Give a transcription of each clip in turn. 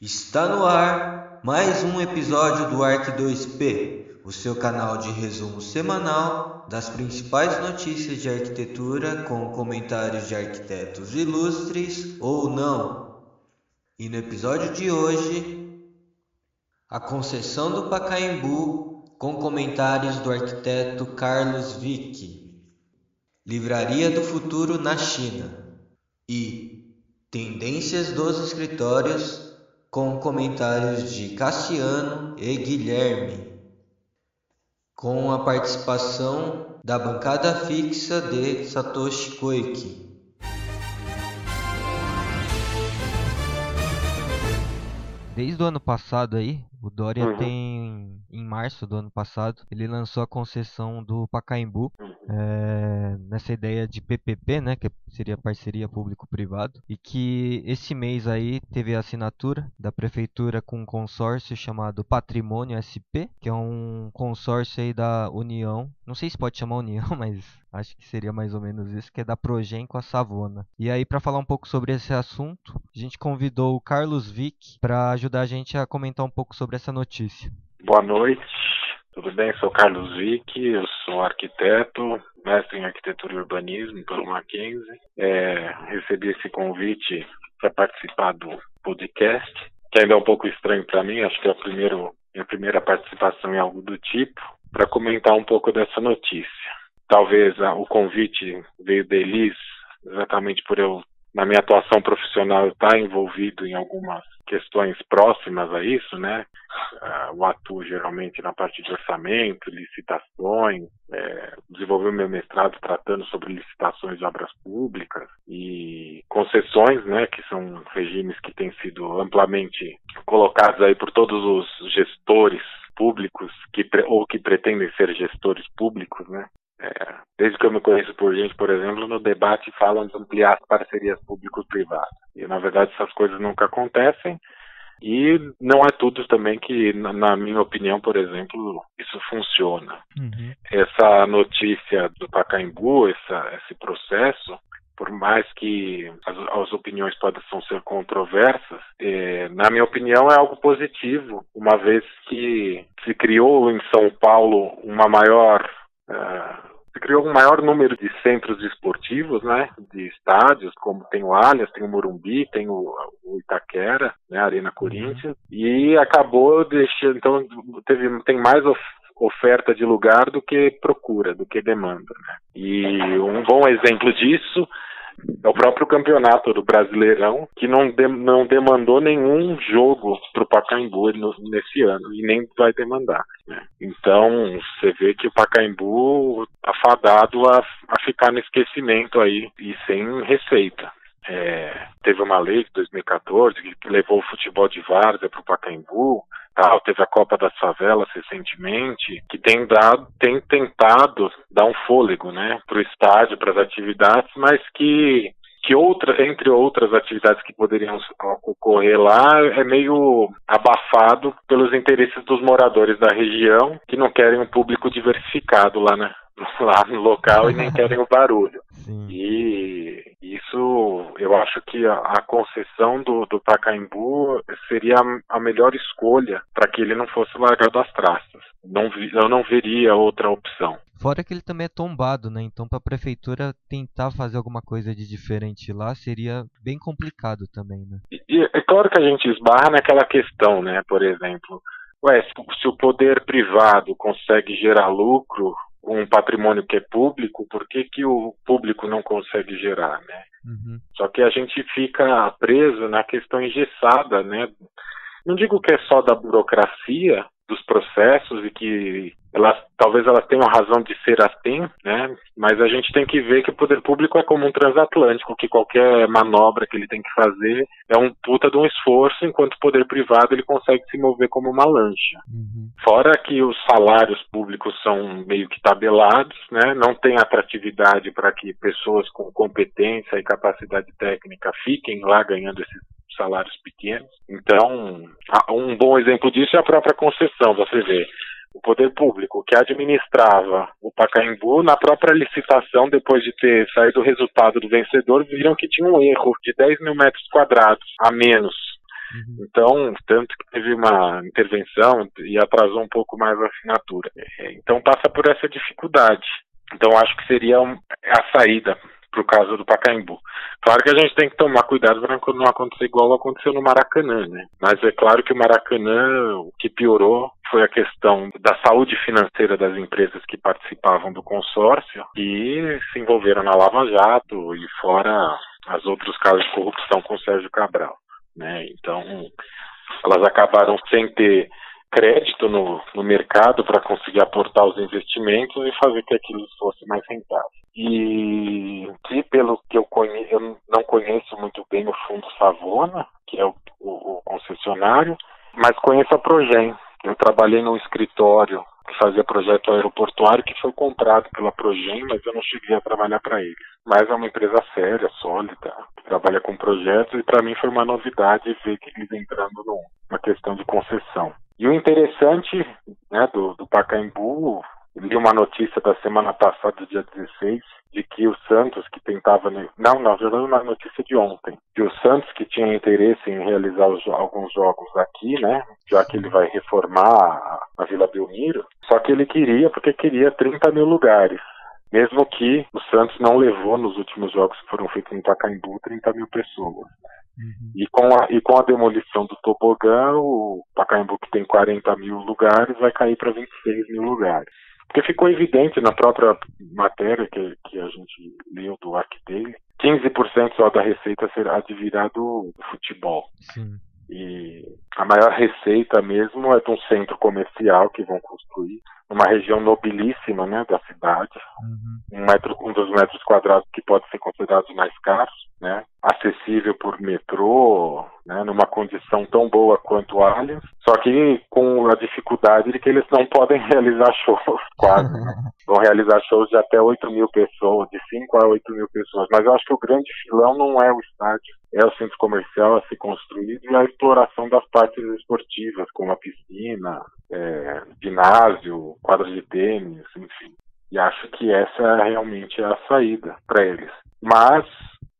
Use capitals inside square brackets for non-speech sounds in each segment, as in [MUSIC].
Está no ar mais um episódio do Arc 2P, o seu canal de resumo semanal das principais notícias de arquitetura com comentários de arquitetos ilustres ou não. E no episódio de hoje, a concessão do Pacaembu com comentários do arquiteto Carlos Vick, Livraria do Futuro na China e Tendências dos escritórios com comentários de Cassiano e Guilherme, com a participação da bancada fixa de Satoshi Koike. Desde o ano passado aí, o Dória Uhum. tem, em março do ano passado, ele lançou a concessão do Pacaembu, Uhum. é, nessa ideia de PPP, né, que seria parceria público-privado, e que esse mês aí teve a assinatura da prefeitura com um consórcio chamado Patrimônio SP, que é um consórcio aí da União, não sei se pode chamar União, [LAUGHS] mas acho que seria mais ou menos isso, que é da Progen com a Savona. E aí, para falar um pouco sobre esse assunto, a gente convidou o Carlos Vick para ajudar a gente a comentar um pouco sobre essa notícia. Boa noite, tudo bem? Sou Carlos Vick, eu sou arquiteto, mestre em arquitetura e urbanismo pelo Mackenzie. É, recebi esse convite para participar do podcast, que ainda é um pouco estranho para mim, acho que é a primeiro, minha primeira participação em algo do tipo, para comentar um pouco dessa notícia. Talvez ah, o convite veio da Elis, exatamente por eu, na minha atuação profissional, estar envolvido em algumas questões próximas a isso, né? Ah, eu atuo geralmente na parte de orçamento, licitações, é, desenvolvi meu mestrado tratando sobre licitações de obras públicas e concessões, né, que são regimes que têm sido amplamente colocados aí por todos os gestores públicos que ou que pretendem ser gestores públicos, né? É, desde que eu me conheço por gente, por exemplo, no debate falam de ampliar as parcerias público-privadas. E, na verdade, essas coisas nunca acontecem. E não é tudo também que, na- minha opinião, por exemplo, isso funciona. Essa notícia do Pacaembu, essa, esse processo, por mais que as, as opiniões possam ser controversas, eh, na minha opinião é algo positivo, uma vez que se criou em São Paulo uma maior ah, se criou um maior número de centros esportivos, né, de estádios, como tem o Allianz, tem o Morumbi, tem o, o Itaquera, né, Arena Corinthians, e acabou deixando, então teve, tem mais of- oferta de lugar do que procura, do que demanda, né. E um bom exemplo disso o próprio campeonato do Brasileirão, que não, de- não demandou nenhum jogo para o Pacaembu no- nesse ano, e nem vai demandar. né. Então, você vê que o Pacaembu está fadado a, a ficar no esquecimento aí e sem receita. É, teve uma lei de 2014 que levou o futebol de várzea para o Pacaembu, tal, teve a Copa das Favelas recentemente, que tem dado, tem tentado dar um fôlego, né, para o estádio, para as atividades, mas que que outra, entre outras atividades que poderiam ocorrer lá, é meio abafado pelos interesses dos moradores da região, que não querem um público diversificado lá, na, lá no local e nem [LAUGHS] querem o barulho. Sim. E isso, eu acho que a, a concessão do, do Pacaembu seria a, a melhor escolha para que ele não fosse largado às traças. Não vi- eu não veria outra opção. Fora que ele também é tombado, né? Então, para a prefeitura tentar fazer alguma coisa de diferente lá seria bem complicado também, né? E- E é claro que a gente esbarra naquela questão, né? Por exemplo, ué, se- se o poder privado consegue gerar lucro um patrimônio que é público, por que, que o público não consegue gerar, né? Uhum. Só que a gente fica preso na questão engessada, né? Não digo que é só da burocracia dos processos e que elas talvez elas tenham razão de ser assim, né? Mas a gente tem que ver que o poder público é como um transatlântico, que qualquer manobra que ele tem que fazer é um puta de um esforço, enquanto o poder privado ele consegue se mover como uma lancha. Uhum. Fora que os salários públicos são meio que tabelados, né? não tem atratividade para que pessoas com competência e capacidade técnica fiquem lá ganhando esses salários pequenos. Então, um bom exemplo disso é a própria concessão, você vê. O poder público que administrava o Pacaembu, na própria licitação, depois de ter saído o resultado do vencedor, viram que tinha um erro de 10 mil metros quadrados a menos Uhum. Então, tanto que teve uma intervenção e atrasou um pouco mais a assinatura. É, então, passa por essa dificuldade. Então, acho que seria a saída para o caso do Pacaembu. Claro que a gente tem que tomar cuidado para não acontecer igual aconteceu no Maracanã, né? Mas é claro que o Maracanã, o que piorou foi a questão da saúde financeira das empresas que participavam do consórcio e se envolveram na Lava Jato e fora os outros casos de corrupção com o Sérgio Cabral, né? Então, elas acabaram sem ter crédito no, no mercado para conseguir aportar os investimentos e fazer que aquilo fosse mais rentável. E, e pelo que eu conheço, eu não conheço muito bem o Fundo Savona, que é o, o, o concessionário, mas conheço a Progen. Eu trabalhei num escritório que fazia projeto aeroportuário que foi comprado pela Progen, mas eu não cheguei a trabalhar para eles. Mas é uma empresa séria, sólida, que trabalha com projetos e para mim foi uma novidade ver que eles entrando numa questão de concessão. E o interessante né, do, do Pacaembu, li uma notícia da semana passada, dia 16, de que o Santos, que tentava. Não, não, já uma notícia de ontem. Que o Santos, que tinha interesse em realizar os, alguns jogos aqui, né? Já que ele vai reformar a, a Vila Belmiro, só que ele queria, porque queria 30 mil lugares. Mesmo que o Santos não levou nos últimos jogos que foram feitos no Pacaembu 30 mil pessoas. Uhum. E, com a, e com a demolição do tobogã, o Pacaembu, que tem 40 mil lugares, vai cair para 26 mil lugares. Porque ficou evidente na própria matéria que, que a gente leu do Arcdale, 15% só da receita será do, do futebol. Sim. E a maior receita mesmo é de um centro comercial que vão construir, numa região nobilíssima né, da cidade, uhum. um, metro, um dos metros quadrados que pode ser considerado mais caros, né, acessível por metrô, né, numa condição tão boa quanto Allianz, só que com a dificuldade de que eles não podem [LAUGHS] realizar shows quase. Né? [LAUGHS] Vão realizar shows de até 8 mil pessoas, de 5 a 8 mil pessoas. Mas eu acho que o grande filão não é o estádio, é o centro comercial a ser construído e a exploração das partes esportivas, como a piscina, é, ginásio, quadros de tênis, enfim. E acho que essa realmente é a saída para eles. Mas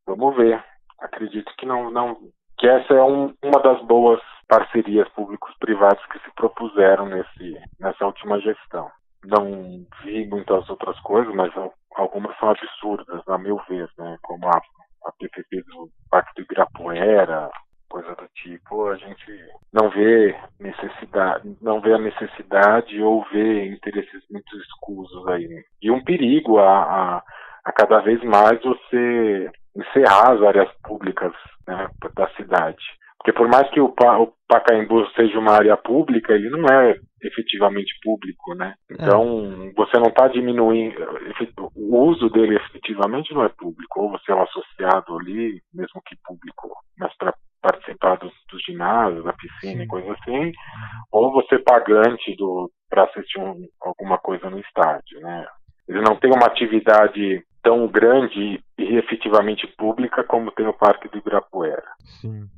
vamos ver. Acredito que não, não que essa é um, uma das boas parcerias públicos-privados que se propuseram nesse, nessa última gestão. Não vi muitas outras coisas, mas algumas são absurdas, a meu ver, né? como a, a PPP do Pacto do Ibirapuera, coisa do tipo, a gente não vê necessidade, não vê a necessidade ou vê interesses muito escusos aí. E um perigo a, a, a cada vez mais você encerrar as áreas públicas né, da cidade. Porque por mais que o, o Pacaembu seja uma área pública, ele não é efetivamente público, né? Então, é. você não está diminuindo, o uso dele efetivamente não é público, ou você é um associado ali, mesmo que público, mas para participar dos, dos ginásios, da piscina e coisa assim, ou você pagante do para assistir um, alguma coisa no estádio, né? Ele não tem uma atividade tão grande e efetivamente pública como tem o Parque do Ibirapuera. Sim.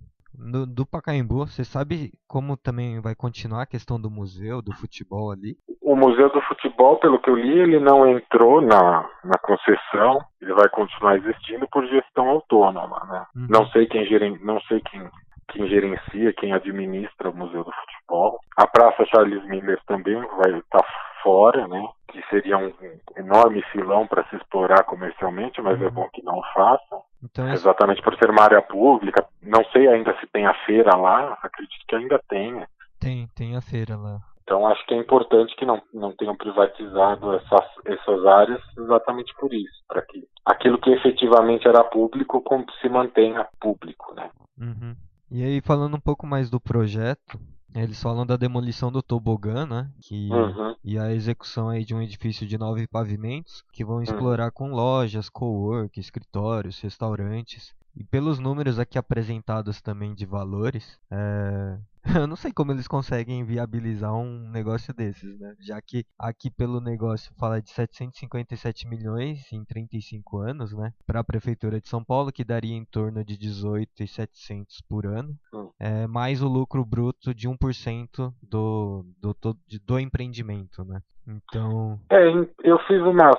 No, do Pacaembu, você sabe como também vai continuar a questão do museu, do futebol ali? O Museu do Futebol, pelo que eu li, ele não entrou na, na concessão, ele vai continuar existindo por gestão autônoma, né? Uhum. Não sei quem geren, não sei quem, quem gerencia, quem administra o Museu do Futebol. A Praça Charles Miller também vai estar tá fora, né? Que seria um enorme filão para se explorar comercialmente, mas é uhum. é bom que não faça. Então, Exatamente por ser uma área pública. Não sei ainda se tem a feira lá, acredito que ainda tenha. Tem, tem a feira lá. Então acho que é importante que não, não tenham privatizado essas, essas áreas exatamente por isso, para que aquilo que efetivamente era público se mantenha público, né? Uhum. E aí falando um pouco mais do projeto, eles falam da demolição do tobogã, né? Que, uhum. E a execução aí de um edifício de nove pavimentos que vão uhum. explorar uhum. com lojas, co-work, escritórios, restaurantes. E pelos números aqui apresentados também de valores, é, [LAUGHS] Eu não sei como eles conseguem viabilizar um negócio desses, né? Já que aqui pelo negócio fala de 757 milhões em 35 anos, né? Para a prefeitura de São Paulo, que daria em torno de 18,700 por ano, hum. é, mais o lucro bruto de 1% do, do, do, do empreendimento, né? Então. É, eu fiz umas.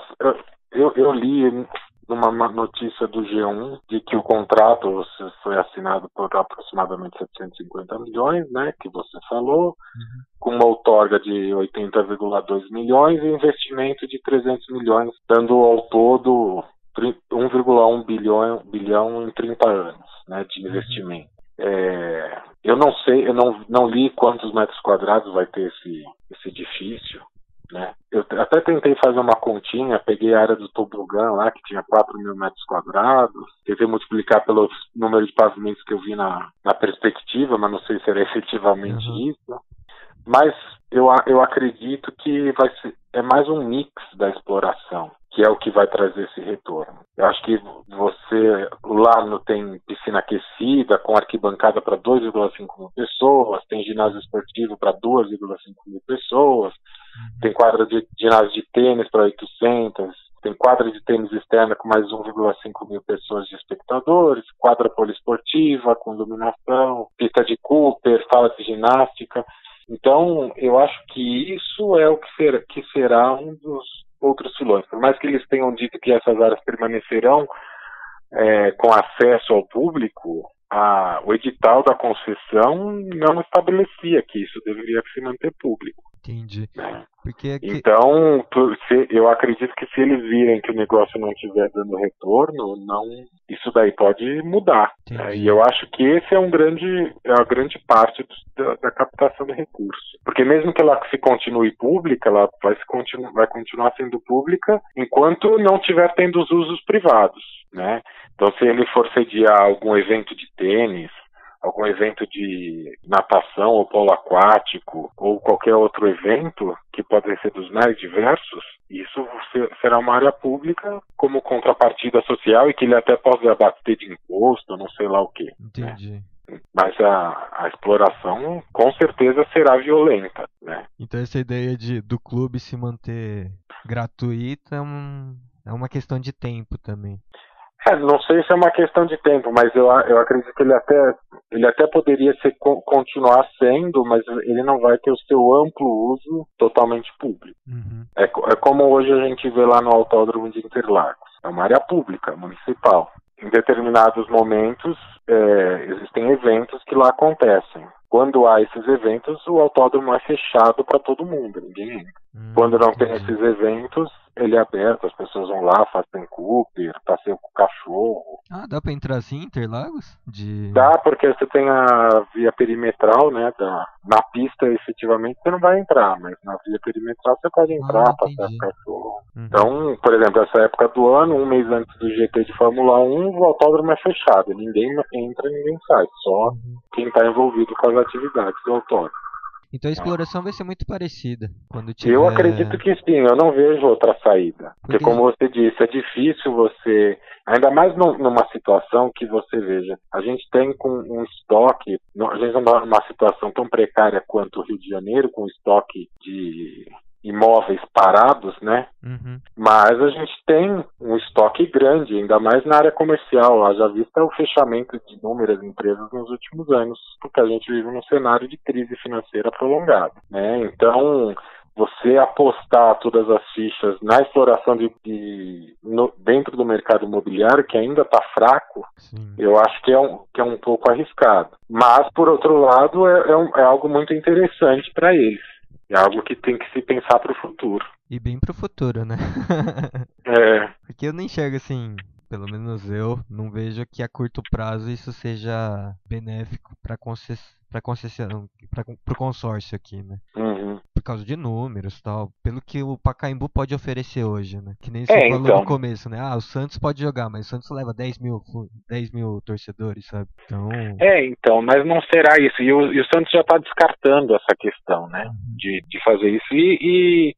Eu, eu li numa notícia do G1 de que o contrato foi assinado por aproximadamente 750 milhões, né, que você falou, uhum. com uma outorga de 80,2 milhões e investimento de 300 milhões, dando ao todo 1,1 bilhão, bilhão em 30 anos né, de uhum. investimento. É, eu não sei, eu não, não li quantos metros quadrados vai ter esse, esse edifício, né? Eu até tentei fazer uma continha, peguei a área do tobogã lá, que tinha 4 mil metros quadrados, tentei multiplicar pelo número de pavimentos que eu vi na, na perspectiva, mas não sei se era efetivamente uhum. isso. Mas eu, eu acredito que vai ser, é mais um mix da exploração, que é o que vai trazer esse retorno. Eu acho que você lá no tem piscina aquecida, com arquibancada para 2,5 mil pessoas, tem ginásio esportivo para 2,5 mil pessoas. Tem quadra de ginásio de tênis para 800, tem quadra de tênis externa com mais 1,5 mil pessoas de espectadores, quadra poliesportiva com iluminação, pista de Cooper, sala de ginástica. Então, eu acho que isso é o que será, que será um dos outros filões. Por mais que eles tenham dito que essas áreas permanecerão é, com acesso ao público, a, o edital da concessão não estabelecia que isso deveria se manter público. Entendi. Né? Porque aqui... Então, se, eu acredito que se eles virem que o negócio não estiver dando retorno, não, isso daí pode mudar. Né? E eu acho que esse é um grande, é a grande parte do, da, da, captação de recursos. Porque mesmo que ela se continue pública, ela vai, se continu, vai continuar sendo pública enquanto não estiver tendo os usos privados. Né? Então, se ele for sediar algum evento de tênis, algum evento de natação ou polo aquático ou qualquer outro evento que pode ser dos mais diversos, isso será uma área pública como contrapartida social e que ele até pode abater de imposto, não sei lá o que. Entendi. Né? Mas a, a, exploração com certeza será violenta, né? Então essa ideia de do clube se manter gratuita é, um, é uma questão de tempo também. É, não sei se é uma questão de tempo, mas eu, eu acredito que ele até, ele até poderia ser, continuar sendo, mas ele não vai ter o seu amplo uso totalmente público. Uhum. É, é como hoje a gente vê lá no Autódromo de Interlagos. É uma área pública, municipal. Em determinados momentos, é, existem eventos que lá acontecem. Quando há esses eventos, o autódromo é fechado para todo mundo, ninguém entra. Hum, Quando não tem esses eventos, ele é aberto, as pessoas vão lá, fazem Cooper, passeiam com o cachorro. Ah, dá pra entrar assim, Interlagos? De... Dá, porque você tem a via perimetral, né? Da, na pista, efetivamente, você não vai entrar, mas na via perimetral você pode entrar, ah, passear com o cachorro. Uhum. Então, por exemplo, essa época do ano, um mês antes do GP de Fórmula 1, o autódromo é fechado. Ninguém entra, ninguém sai. Só uhum. quem está envolvido com as atividades do autódromo. Então a exploração vai ser muito parecida. Quando tiver... Eu acredito que sim, eu não vejo outra saída. Porque, como você disse, é difícil você. Ainda mais numa situação que você veja. A gente tem com um estoque, a gente não está numa situação tão precária quanto o Rio de Janeiro, com estoque de imóveis parados, né? Uhum. Mas a gente tem um estoque grande, ainda mais na área comercial. Haja vista o fechamento de inúmeras empresas nos últimos anos, porque a gente vive num cenário de crise financeira prolongada, né? Então, você apostar todas as fichas na exploração de, de no, dentro do mercado imobiliário que ainda está fraco, Sim. eu acho que é, um, que é um pouco arriscado. Mas por outro lado é, é, um, é algo muito interessante para eles. É algo que tem que se pensar para o futuro. E bem para o futuro, né? é. [LAUGHS] Porque eu não enxergo assim, pelo menos eu, não vejo que a curto prazo isso seja benéfico para para concessão, para o consórcio aqui, né? Uhum. Por causa de números tal, pelo que o Pacaembu pode oferecer hoje, né? Que nem você é, falou então. no começo, né? Ah, o Santos pode jogar, mas o Santos leva 10 mil, 10 mil torcedores, sabe? Então... É, então, mas não será isso. E o, e o Santos já está descartando essa questão, né? Uhum. De, de fazer isso. E, e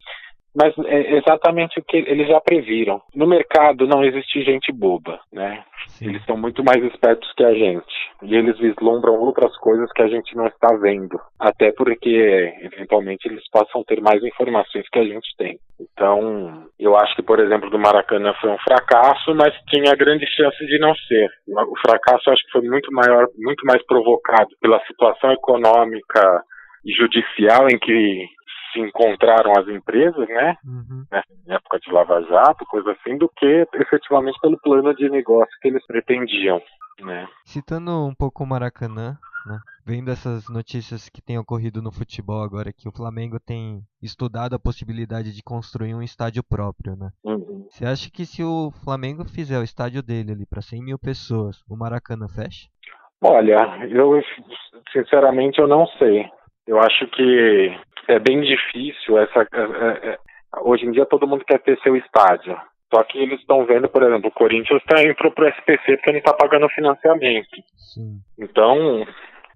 mas é exatamente o que eles já previram. No mercado não existe gente boba, né? Sim. Eles são muito mais espertos que a gente. E eles vislumbram outras coisas que a gente não está vendo. Até porque, eventualmente, eles possam ter mais informações que a gente tem. Então, eu acho que, por exemplo, do Maracanã foi um fracasso, mas tinha grande chance de não ser. O fracasso acho que foi muito maior, muito mais provocado pela situação econômica e judicial em que se encontraram as empresas, né? Uhum. Em época de Lava Jato, coisa assim, do que efetivamente pelo plano de negócio que eles pretendiam, né? Citando um pouco o Maracanã, né? Vendo essas notícias que têm ocorrido no futebol agora, que o Flamengo tem estudado a possibilidade de construir um estádio próprio, né? Uhum. Você acha que se o Flamengo fizer o estádio dele ali para 100 mil pessoas, o Maracanã fecha? Olha, eu sinceramente eu não sei. Eu acho que é bem difícil essa. É, é, é, hoje em dia todo mundo quer ter seu estádio. Só que eles estão vendo, por exemplo, o Corinthians está indo para o SPC porque não está pagando financiamento. Sim. Então,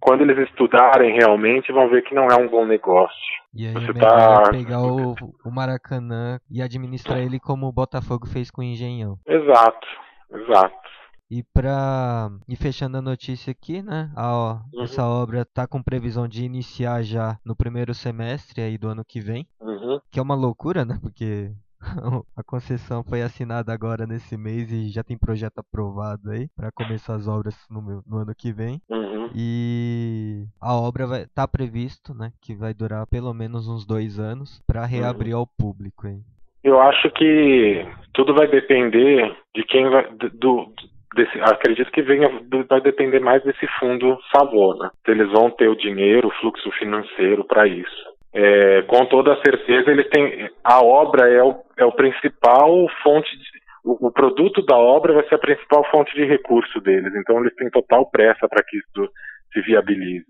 quando eles estudarem realmente, vão ver que não é um bom negócio. E aí Você tá- pegar o, o Maracanã e administrar ele como o Botafogo fez com o Engenhão. Exato, exato. E pra ir fechando a notícia aqui, né? A, ó, Uhum. Essa obra tá com previsão de iniciar já no primeiro semestre aí do ano que vem. Uhum. Que é uma loucura, né? Porque [LAUGHS] a concessão foi assinada agora nesse mês e já tem projeto aprovado aí para começar as obras no, no ano que vem. Uhum. E a obra vai tá previsto, né, que vai durar pelo menos uns dois anos para reabrir ao público aí. Eu acho que tudo vai depender de quem vai. do, desse, acredito que venha, vai depender mais desse fundo Savona. Se eles vão ter o dinheiro, o fluxo financeiro para isso. É, com toda certeza, eles têm. A obra é o, é o principal fonte. De, o, o produto da obra vai ser a principal fonte de recurso deles. Então, eles têm total pressa para que isso se viabilize.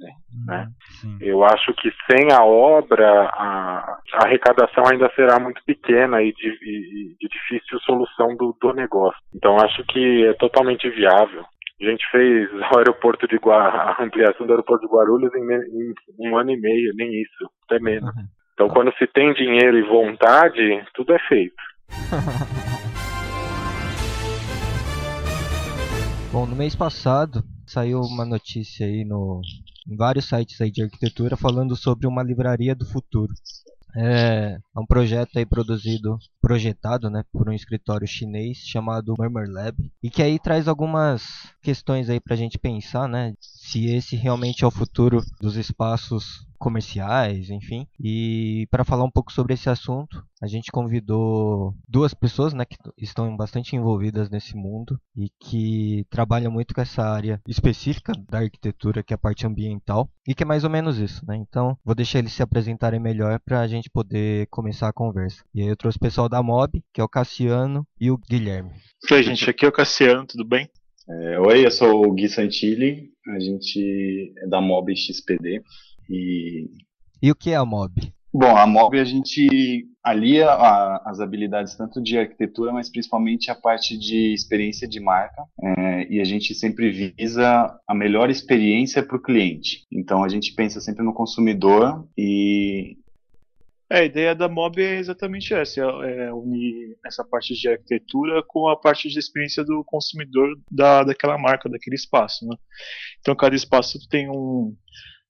Né? Uhum, Sim. Eu acho que sem a obra a, a arrecadação ainda será muito pequena e de, e- de difícil solução do, do negócio. Então acho que é totalmente viável. A gente fez [LAUGHS] o aeroporto de Gua, a ampliação do aeroporto de Guarulhos em, em um ano e meio, nem isso, até menos. Uhum. Então quando se tem dinheiro e vontade, tudo é feito. [LAUGHS] Bom, no mês passado saiu uma notícia aí no em vários sites aí de arquitetura falando sobre uma livraria do futuro. É, é um projeto aí produzido, projetado, né, por um escritório chinês chamado Murmur Lab e que aí traz algumas questões aí pra gente pensar, né, se esse realmente é o futuro dos espaços comerciais, enfim. E para falar um pouco sobre esse assunto, a gente convidou duas pessoas, né, que estão bastante envolvidas nesse mundo e que trabalham muito com essa área específica da arquitetura, que é a parte ambiental, e que é mais ou menos isso, né? Então, vou deixar eles se apresentarem melhor para a gente poder começar a conversa. E aí eu trouxe o pessoal da Mob, que é o Cassiano e o Guilherme. Oi, gente, aqui é o Cassiano, tudo bem? É, oi, eu sou o Gui Santilli, a gente é da Mob XPD e E o que é a Mob? bom, a Mob a gente alia a- as habilidades tanto de arquitetura, mas principalmente a parte de experiência de marca é, e a gente sempre visa a melhor experiência para o cliente. Então a gente pensa sempre no consumidor e É, a ideia da Mob é exatamente essa, é, é unir essa parte de arquitetura com a parte de experiência do consumidor da, daquela marca, daquele espaço, né? Então cada espaço tem um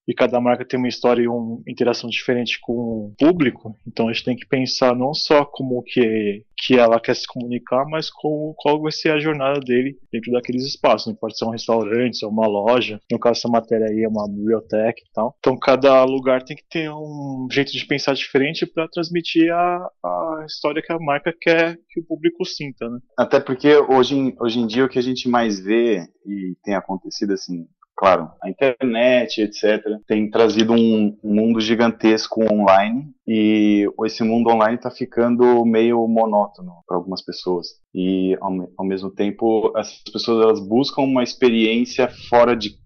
e cada marca tem uma história e uma interação diferente com o público, então a gente tem que pensar não só como que, que ela quer se comunicar, mas qual vai ser a jornada dele dentro daqueles espaços. Né? Pode ser um restaurante, ser uma loja, no caso essa matéria aí é uma biblioteca e tal. Então cada lugar tem que ter um jeito de pensar diferente para transmitir a, a história que a marca quer que o público sinta, né? Até porque hoje, hoje em dia o que a gente mais vê e tem acontecido assim, claro, a internet, etc., tem trazido um, mundo gigantesco online e esse mundo online está ficando meio monótono para algumas pessoas. E ao, ao mesmo tempo, essas pessoas elas buscam uma experiência fora de.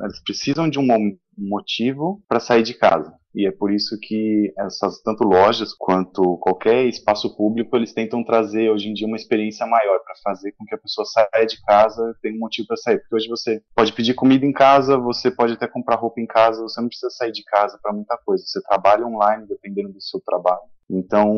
Elas precisam de um mo- motivo para sair de casa. E é por isso que essas tanto lojas quanto qualquer espaço público eles tentam trazer hoje em dia uma experiência maior para fazer com que a pessoa saia de casa e tenha um motivo para sair. Porque hoje você pode pedir comida em casa, você pode até comprar roupa em casa, você não precisa sair de casa para muita coisa. Você trabalha online dependendo do seu trabalho. Então,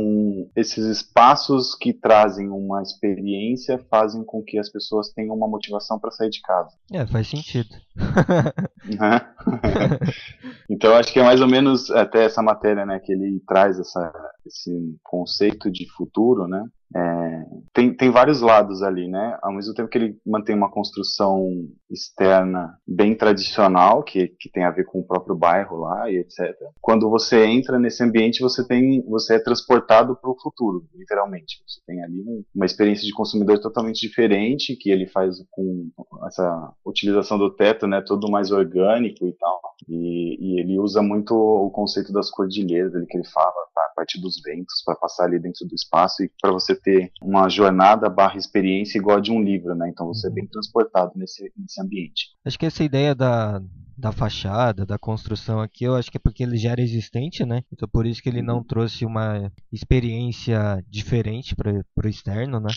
esses espaços que trazem uma experiência fazem com que as pessoas tenham uma motivação para sair de casa. É, faz sentido. [LAUGHS] [LAUGHS] Então acho que é mais ou menos até essa matéria, né, que ele traz essa, esse conceito de futuro, né? É, tem, tem vários lados ali, né? Ao mesmo tempo que ele mantém uma construção externa bem tradicional, que, que tem a ver com o próprio bairro lá e etc. Quando você entra nesse ambiente, você tem, você é transportado para o futuro, literalmente. Você tem ali uma experiência de consumidor totalmente diferente, que ele faz com essa utilização do teto, né? Todo mais orgânico e tal. E, e ele usa muito o conceito das cordilheiras, ali que ele fala, tá? a partir dos ventos, para passar ali dentro do espaço e para você ter uma jornada barra experiência igual a de um livro, né? Então você é bem transportado nesse, nesse ambiente. Acho que essa ideia da, da fachada, da construção aqui, eu acho que é porque ele já era existente, né? Então por isso que ele não trouxe uma experiência diferente para o externo, né?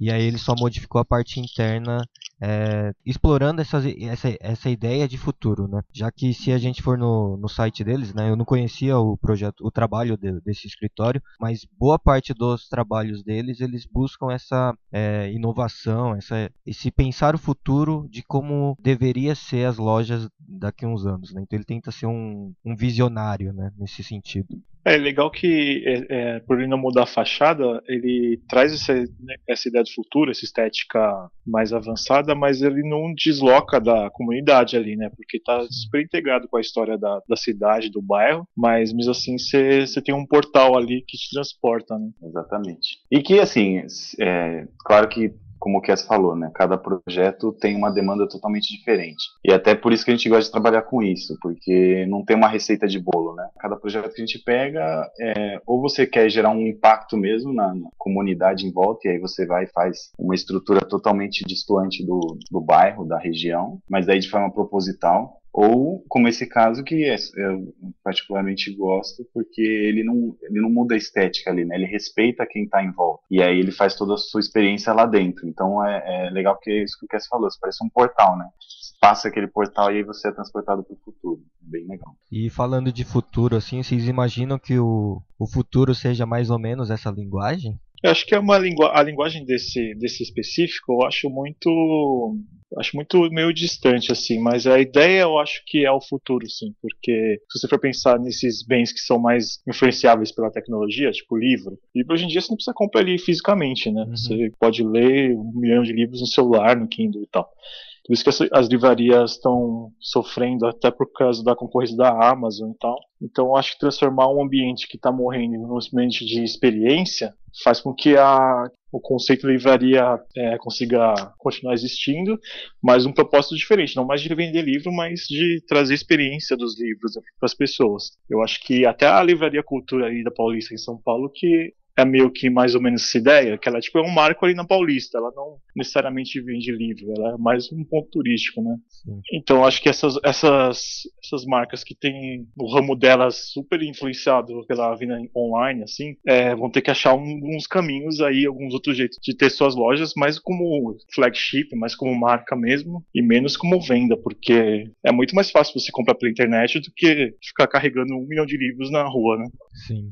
E aí ele só modificou a parte interna, é, explorando essas, essa, essa ideia de futuro, né? Já que se a gente for no, no site deles, né? Eu não conhecia o projeto, o trabalho de, desse escritório, mas boa parte dos trabalhos deles, eles buscam essa é, inovação, essa, esse pensar o futuro de como deveria ser as lojas daqui a uns anos, né? Então ele tenta ser um, um visionário, né? Nesse sentido. É legal que, é, é, por ele não mudar a fachada, ele traz essa, né, essa ideia do futuro, essa estética mais avançada, mas ele não desloca da comunidade ali, né? Porque está super integrado com a história da, da cidade, do bairro, mas mesmo assim você tem um portal ali que te transporta, né? Exatamente. E que, assim, é, claro que como o Cass falou, né? Cada projeto tem uma demanda totalmente diferente. E até por isso que a gente gosta de trabalhar com isso, porque não tem uma receita de bolo, né? Cada projeto que a gente pega, é, ou você quer gerar um impacto mesmo na, na, comunidade em volta, e aí você vai e faz uma estrutura totalmente distante do, do bairro, da região, mas daí de forma proposital, ou como esse caso que é, eu particularmente gosto porque ele não, ele não muda a estética ali, né? Ele respeita quem está em volta e aí ele faz toda a sua experiência lá dentro. Então é, é legal porque é isso que o Cass falou, isso parece um portal, né? Você passa aquele portal e aí você é transportado para o futuro. É bem legal. E falando de futuro, assim, vocês imaginam que o, o futuro seja mais ou menos essa linguagem? Eu acho que é uma lingu a linguagem desse, desse específico, eu acho muito acho muito meio distante assim, mas a ideia eu acho que é o futuro sim, porque se você for pensar nesses bens que são mais influenciáveis pela tecnologia, tipo livro, livro hoje em dia você não precisa comprar ele fisicamente, né? Uhum. Você pode ler um milhão de livros no celular, no Kindle e tal. Por isso que as livrarias estão sofrendo até por causa da concorrência da Amazon e tal. Então acho que transformar um ambiente que está morrendo num ambiente de experiência faz com que a, o conceito de livraria é, consiga continuar existindo, mas um propósito diferente, não mais de vender livro, mas de trazer experiência dos livros para as pessoas. Eu acho que até a livraria Cultura aí da Paulista em São Paulo que é meio que mais ou menos essa ideia, que ela tipo, é um marco ali na Paulista, ela não necessariamente vende livro, ela é mais um ponto turístico, né? Sim. Então acho que essas, essas, essas marcas que têm o ramo delas super influenciado pela vida online, assim, é, vão ter que achar alguns caminhos aí, alguns outros jeitos de ter suas lojas, mais como flagship, mais como marca mesmo, e menos como venda, porque é muito mais fácil você comprar pela internet do que ficar carregando um milhão de livros na rua, né? Sim.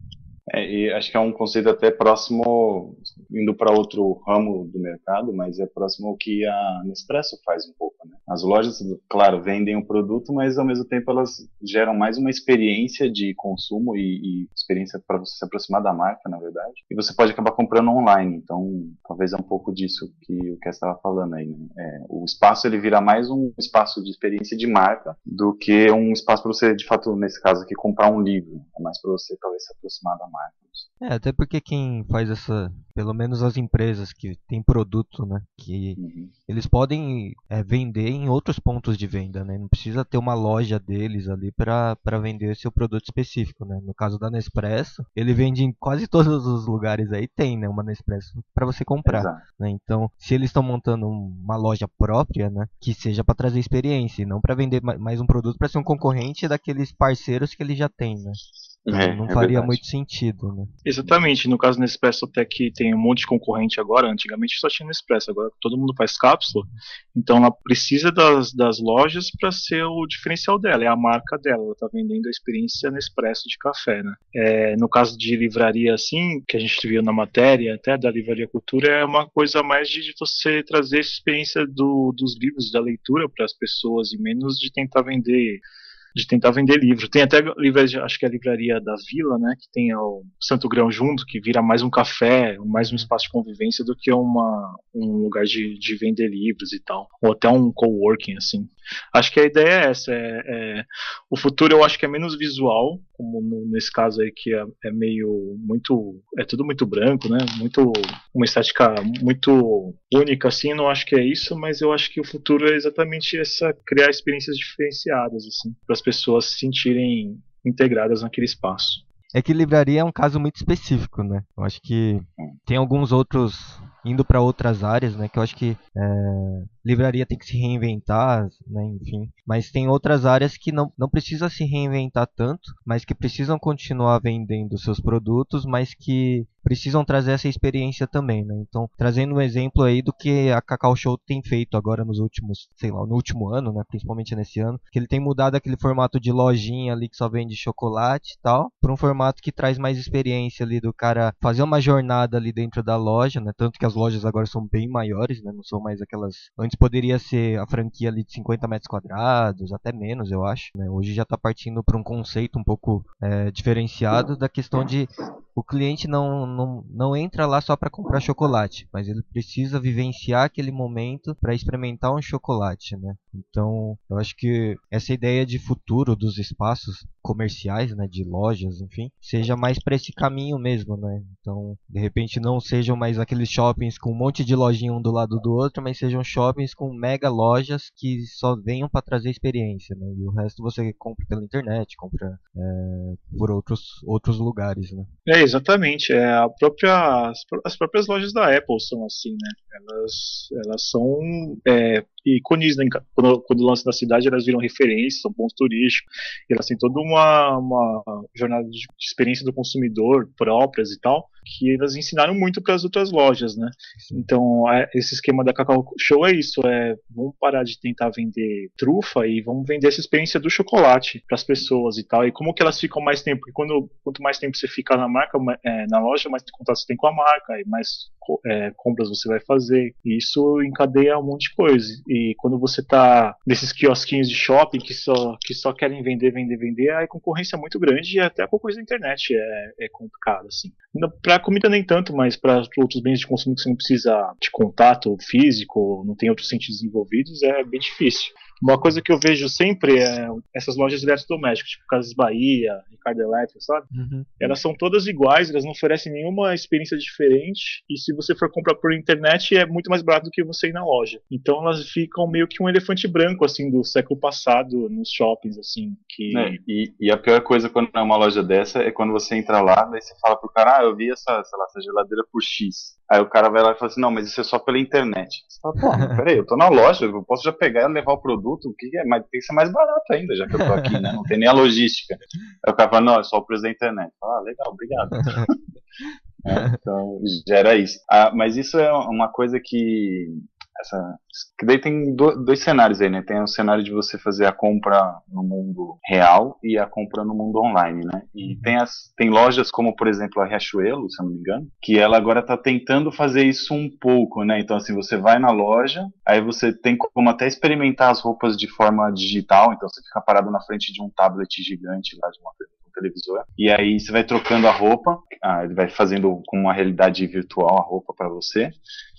É, e acho que é um conceito até próximo, indo para outro ramo do mercado, mas é próximo ao que a Nespresso faz um pouco. Né? As lojas, claro, vendem o produto, mas ao mesmo tempo elas geram mais uma experiência de consumo e, e experiência para você se aproximar da marca, na verdade. E você pode acabar comprando online. Então, talvez é um pouco disso que o Cass estava falando aí. Né? É, o espaço ele vira mais um espaço de experiência de marca do que um espaço para você, de fato, nesse caso aqui, comprar um livro. É mais para você talvez se aproximar da marca. Marcos. É, até porque quem faz essa, pelo menos as empresas que tem produto, né, que uhum. eles podem é, vender em outros pontos de venda, né, não precisa ter uma loja deles ali para vender seu produto específico, né. No caso da Nespresso, ele vende em quase todos os lugares aí tem, né, uma Nespresso para você comprar, né. Então, se eles estão montando uma loja própria, né, que seja para trazer experiência, e não para vender mais um produto para ser um concorrente daqueles parceiros que ele já tem, né. É, não é faria muito sentido, né? Exatamente. No caso do Nespresso até que tem um monte de concorrente agora. Antigamente só tinha Nespresso, agora todo mundo faz cápsula. Então ela precisa das, das lojas para ser o diferencial dela, é a marca dela. Ela está vendendo a experiência Nespresso de café, né? É, no caso de livraria assim, que a gente viu na matéria, até da Livraria Cultura, é uma coisa mais de você trazer essa experiência do, dos livros, da leitura para as pessoas e menos de tentar vender de tentar vender livro. Tem até livraria, acho que é a livraria da Vila, né, que tem o Santo Grão junto, que vira mais um café, mais um espaço de convivência do que uma, um lugar de, de vender livros e tal, ou até um coworking assim. Acho que a ideia é essa. É, é, o futuro eu acho que é menos visual, como no, nesse caso aí que é, é, meio muito é tudo muito branco, né? Muito uma estética muito única assim. Não acho que é isso, mas eu acho que o futuro é exatamente essa criar experiências diferenciadas assim, para as pessoas se sentirem integradas naquele espaço. É que livraria é um caso muito específico, né? Eu acho que tem alguns outros indo para outras áreas, né? Que eu acho que é, livraria tem que se reinventar, né? Enfim, mas tem outras áreas que não, não precisa se reinventar tanto, mas que precisam continuar vendendo seus produtos, mas que precisam trazer essa experiência também, né? Então, trazendo um exemplo aí do que a Cacau Show tem feito agora nos últimos, sei lá, no último ano, né? Principalmente nesse ano, que ele tem mudado aquele formato de lojinha ali que só vende chocolate e tal, para um formato que traz mais experiência ali do cara fazer uma jornada ali dentro da loja, né? Tanto que as lojas agora são bem maiores, né? Não são mais aquelas. Antes poderia ser a franquia ali de 50 metros quadrados, até menos, eu acho. Né? Hoje já está partindo para um conceito um pouco é, diferenciado da questão de o cliente não, não, não entra lá só para comprar chocolate, mas ele precisa vivenciar aquele momento para experimentar um chocolate, né? Então, eu acho que essa ideia de futuro dos espaços comerciais, né, de lojas, enfim, seja mais para esse caminho mesmo, né? Então, de repente não sejam mais aqueles shoppings com um monte de lojinha um do lado do outro, mas sejam shoppings com mega lojas que só venham para trazer experiência, né? E o resto você compra pela internet, compra é, por outros outros lugares, né? É exatamente. É a própria as, as próprias lojas da Apple são assim, né? Elas elas são é, ícones, né? quando, quando lançam na cidade, elas viram referência, são pontos turísticos, elas têm toda uma, uma jornada de experiência do consumidor próprias e tal, que elas ensinaram muito para as outras lojas, né? Então, é, esse esquema da Cacau Show é isso, é vamos parar de tentar vender trufa e vamos vender essa experiência do chocolate para as pessoas e tal. E como que elas ficam mais tempo? Porque quando quanto mais tempo você fica na marca, é, na loja, mais contato você tem com a marca e mais é, compras você vai fazer. E isso encadeia um monte de coisa. E quando você tá nesses quiosquinhos de shopping que só que só querem vender, vender, vender, a concorrência é muito grande e até a concorrência da internet é, é complicada assim. Para a comida nem tanto, mas para outros bens de consumo que você não precisa de contato físico, não tem outros sentidos envolvidos, é bem difícil. Uma coisa que eu vejo sempre é essas lojas de eletrodomésticos, tipo Casas Bahia, Ricardo Elétrico, sabe? Uhum. Elas são todas iguais, elas não oferecem nenhuma experiência diferente. E se você for comprar por internet, é muito mais barato do que você ir na loja. Então elas ficam meio que um elefante branco, assim, do século passado nos shoppings, assim. Que... E, e, a pior coisa quando é uma loja dessa é quando você entra lá, daí você fala pro cara, ah, eu vi essa, sei lá, essa geladeira por X. Aí o cara vai lá e fala assim, não, mas isso é só pela internet. Você fala, pô, [LAUGHS] peraí, eu tô na loja, eu posso já pegar e levar o produto, o que é? Mas tem que ser mais barato ainda, já que eu tô aqui, né? Não tem nem a logística. Aí o cara fala, não, é só o preço da internet. Ah, legal, obrigado. [LAUGHS] é, então, gera isso. Ah, mas isso é uma coisa que essa, que daí tem dois cenários aí, né? Tem o cenário de você fazer a compra no mundo real e a compra no mundo online, né? E uhum. tem, as, tem lojas como, por exemplo, a Riachuelo, se eu não me engano, que ela agora está tentando fazer isso um pouco, né? Então, assim, você vai na loja, aí você tem como até experimentar as roupas de forma digital, então você fica parado na frente de um tablet gigante lá de uma televisor. E aí você vai trocando a roupa, ah, ele vai fazendo com uma realidade virtual a roupa para você.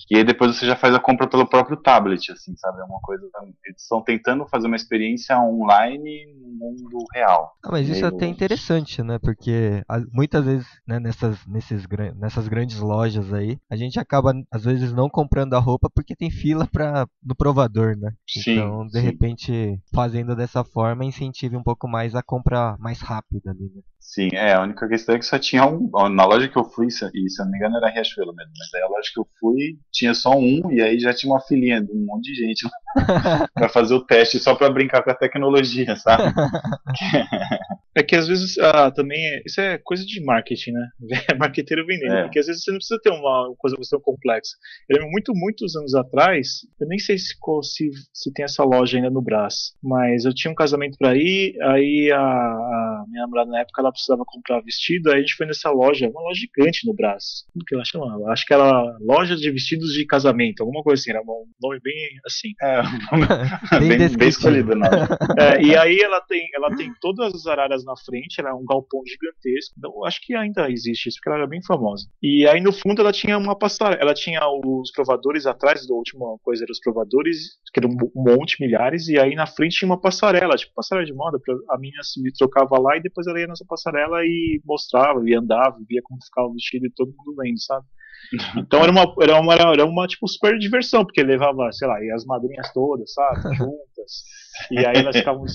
E aí depois você já faz a compra pelo próprio tablet, assim, sabe? É uma coisa. Eles estão tentando fazer uma experiência online no mundo real. Ah, mas isso é até interessante, né? Porque muitas vezes, né, nessas, nesses, nessas grandes lojas aí, a gente acaba, às vezes, não comprando a roupa porque tem fila pra, no provador, né? Sim, então, de sim. repente, fazendo dessa forma, incentive um pouco mais a compra mais rápida ali, né? Sim, é, a única questão é que só tinha um. Na loja que eu fui, e se eu não me engano era Riachuelo mesmo, mas aí a loja que eu fui tinha só um, e aí já tinha uma filinha de um monte de gente [LAUGHS] para fazer o teste só para brincar com a tecnologia, sabe? [LAUGHS] É que às vezes ah, também é, isso é coisa de marketing, né? [LAUGHS] É marqueteiro vendendo. É. Porque às vezes você não precisa ter uma coisa tão complexa. Eu lembro muito, muitos anos atrás, eu nem sei se, se, se tem essa loja ainda no Brás, mas eu tinha um casamento para ir, aí a, a minha namorada na época ela precisava comprar vestido, aí a gente foi nessa loja, uma loja gigante no Braço. Como que ela chamava? Acho que era loja de vestidos de casamento, alguma coisa assim, era um nome bem assim. É, [LAUGHS] Bem bem, bem escolhido, não. [LAUGHS] É, e aí ela tem, ela tem todas as araras na frente, ela é um galpão gigantesco. Então, acho que ainda existe isso, porque ela era bem famosa. E aí no fundo ela tinha uma passarela, ela tinha os provadores atrás, da última coisa eram os provadores, que eram um monte, milhares, e aí na frente tinha uma passarela, tipo passarela de moda, pra, a menina se trocava lá e depois ela ia nessa passarela e mostrava, e andava, via como ficava o vestido e todo mundo vendo, sabe? [LAUGHS] Então era uma, era uma, era uma tipo super diversão, porque levava, sei lá, e as madrinhas todas, sabe, [LAUGHS] juntas. E aí elas ficavam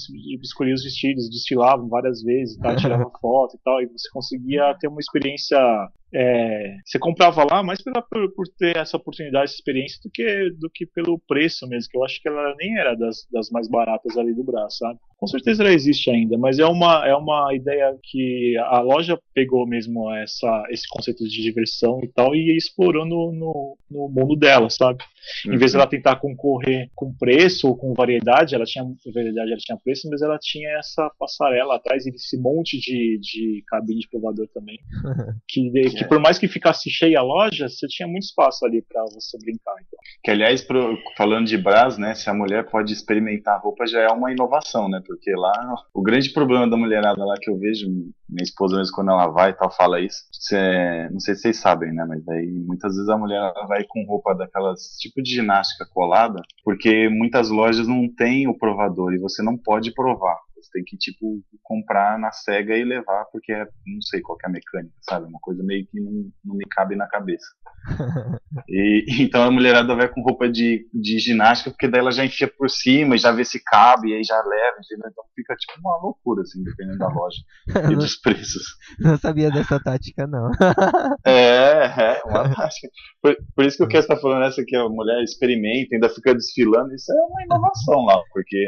escolhiam os vestidos, desfilavam várias vezes, tal, tiravam [LAUGHS] foto e tal, e você conseguia ter uma experiência. é, você comprava lá mais pela, por, por ter essa oportunidade, essa experiência, do que, do que pelo preço mesmo, que eu acho que ela nem era das, das mais baratas ali do braço, sabe? Com certeza ela existe ainda, mas é uma, é uma ideia que a loja pegou mesmo essa, esse conceito de diversão e tal e explorou no, no, no mundo dela, sabe? Em vez de ela tentar concorrer com preço ou com variedade, ela tinha variedade, ela tinha preço, mas ela tinha essa passarela atrás e esse monte de, de cabine de provador também. [LAUGHS] que, que por mais que ficasse cheia a loja, você tinha muito espaço ali pra você brincar. Então. Que aliás, pro- falando de Brás, né, se a mulher pode experimentar roupa já é uma inovação, né? Porque lá o grande problema da mulherada lá que eu vejo, minha esposa mesmo quando ela vai e tal fala isso, cê- não sei se vocês sabem, né? Mas aí muitas vezes a mulher vai com roupa daquelas tipo de ginástica colada, porque muitas lojas não tem o provador e você não pode provar. Você tem que, tipo, comprar na cega e levar, porque é, não sei qual é a mecânica, sabe? Uma coisa meio que não, não me cabe na cabeça. [LAUGHS] E, então a mulherada vai com roupa de, de ginástica, porque daí ela já enfia por cima e já vê se cabe, e aí já leva, entendeu? Então fica tipo uma loucura, assim, dependendo da loja [LAUGHS] e dos preços. Não sabia dessa tática, não. [LAUGHS] É, é, uma tática. Por, por isso que o você tá falando essa que a mulher experimenta, ainda fica desfilando, isso é uma inovação lá, porque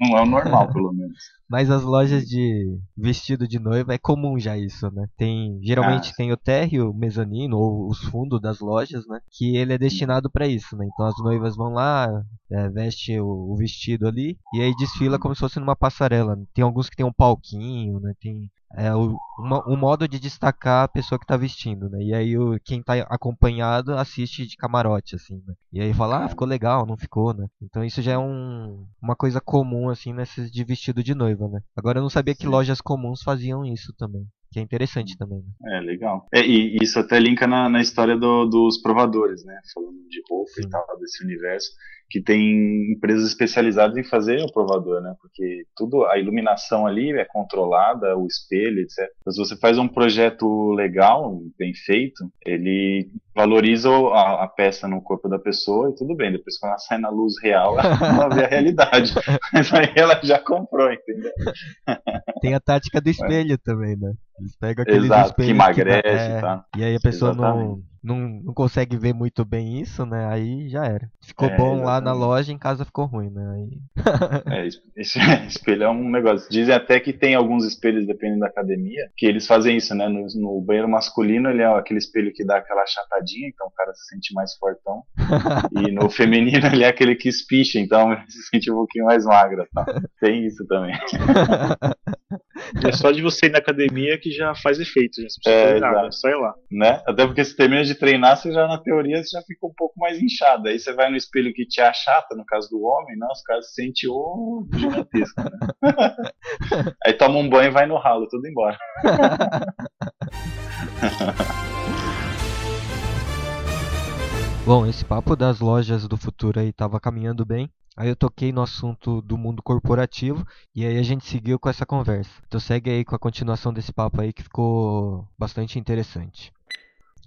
não é o normal, pelo menos. Mas as lojas de vestido de noiva é comum já isso, né? Tem, geralmente Ah. tem o térreo, o mezanino ou os fundos das lojas, né? Que ele é destinado para isso, né? Então as noivas vão lá, é, veste o, o vestido ali e aí desfila como se fosse numa passarela. Tem alguns que tem um palquinho, né? Tem é, o, uma- um modo de destacar a pessoa que tá vestindo, né? E aí o, quem tá acompanhado assiste de camarote, assim, né? E aí fala, ah, ficou legal, não ficou, né? Então isso já é um, uma coisa comum, assim, nesses de vestido de noiva, né? Agora eu não sabia que Sim. lojas comuns faziam isso também. Que é interessante também, né? É, legal. É, e isso até linka na, na história do- dos provadores, né? Falando de roupa Sim. e tal, desse universo, que tem empresas especializadas em fazer o provador, né? Porque tudo, a iluminação ali é controlada, o espelho, etc. Então, se você faz um projeto legal, bem feito, ele valoriza a, a peça no corpo da pessoa e tudo bem. Depois, quando ela sai na luz real, ela [LAUGHS] vê a realidade. Mas aí ela já comprou, entendeu? Tem a tática do espelho também, né? Eles pegam aqueles Exato, que emagrece dá- é, e tal. E aí a pessoa não, Exatamente. não, não consegue ver muito bem isso, né? Aí já era. Ficou É, bom lá na exatamente. loja, em casa ficou ruim, né? Aí... [LAUGHS] É, es- esse [LAUGHS] espelho é um negócio. Dizem até que tem alguns espelhos, dependendo da academia, que eles fazem isso, né? No, no banheiro masculino, ele é aquele espelho que dá aquela achatadinha, então o cara se sente mais fortão. E no [LAUGHS] feminino, ele é aquele que espicha, então ele se sente um pouquinho mais magro. Tá? Tem isso também. E é só de você ir na academia que já faz efeito, já. Precisa É, fazer nada, exato. é só ir lá. Né? Até porque você termina de treinar, você já na teoria você já fica um pouco mais inchado. Aí você vai no espelho que te achata, no caso do homem, né? Os caras se sentem o gigantesco, né? [LAUGHS] Aí toma um banho e vai no ralo, tudo embora. [LAUGHS] Bom, esse papo das lojas do futuro aí tava caminhando bem. Aí eu toquei no assunto do mundo corporativo e aí a gente seguiu com essa conversa. Então segue aí com a continuação desse papo aí que ficou bastante interessante.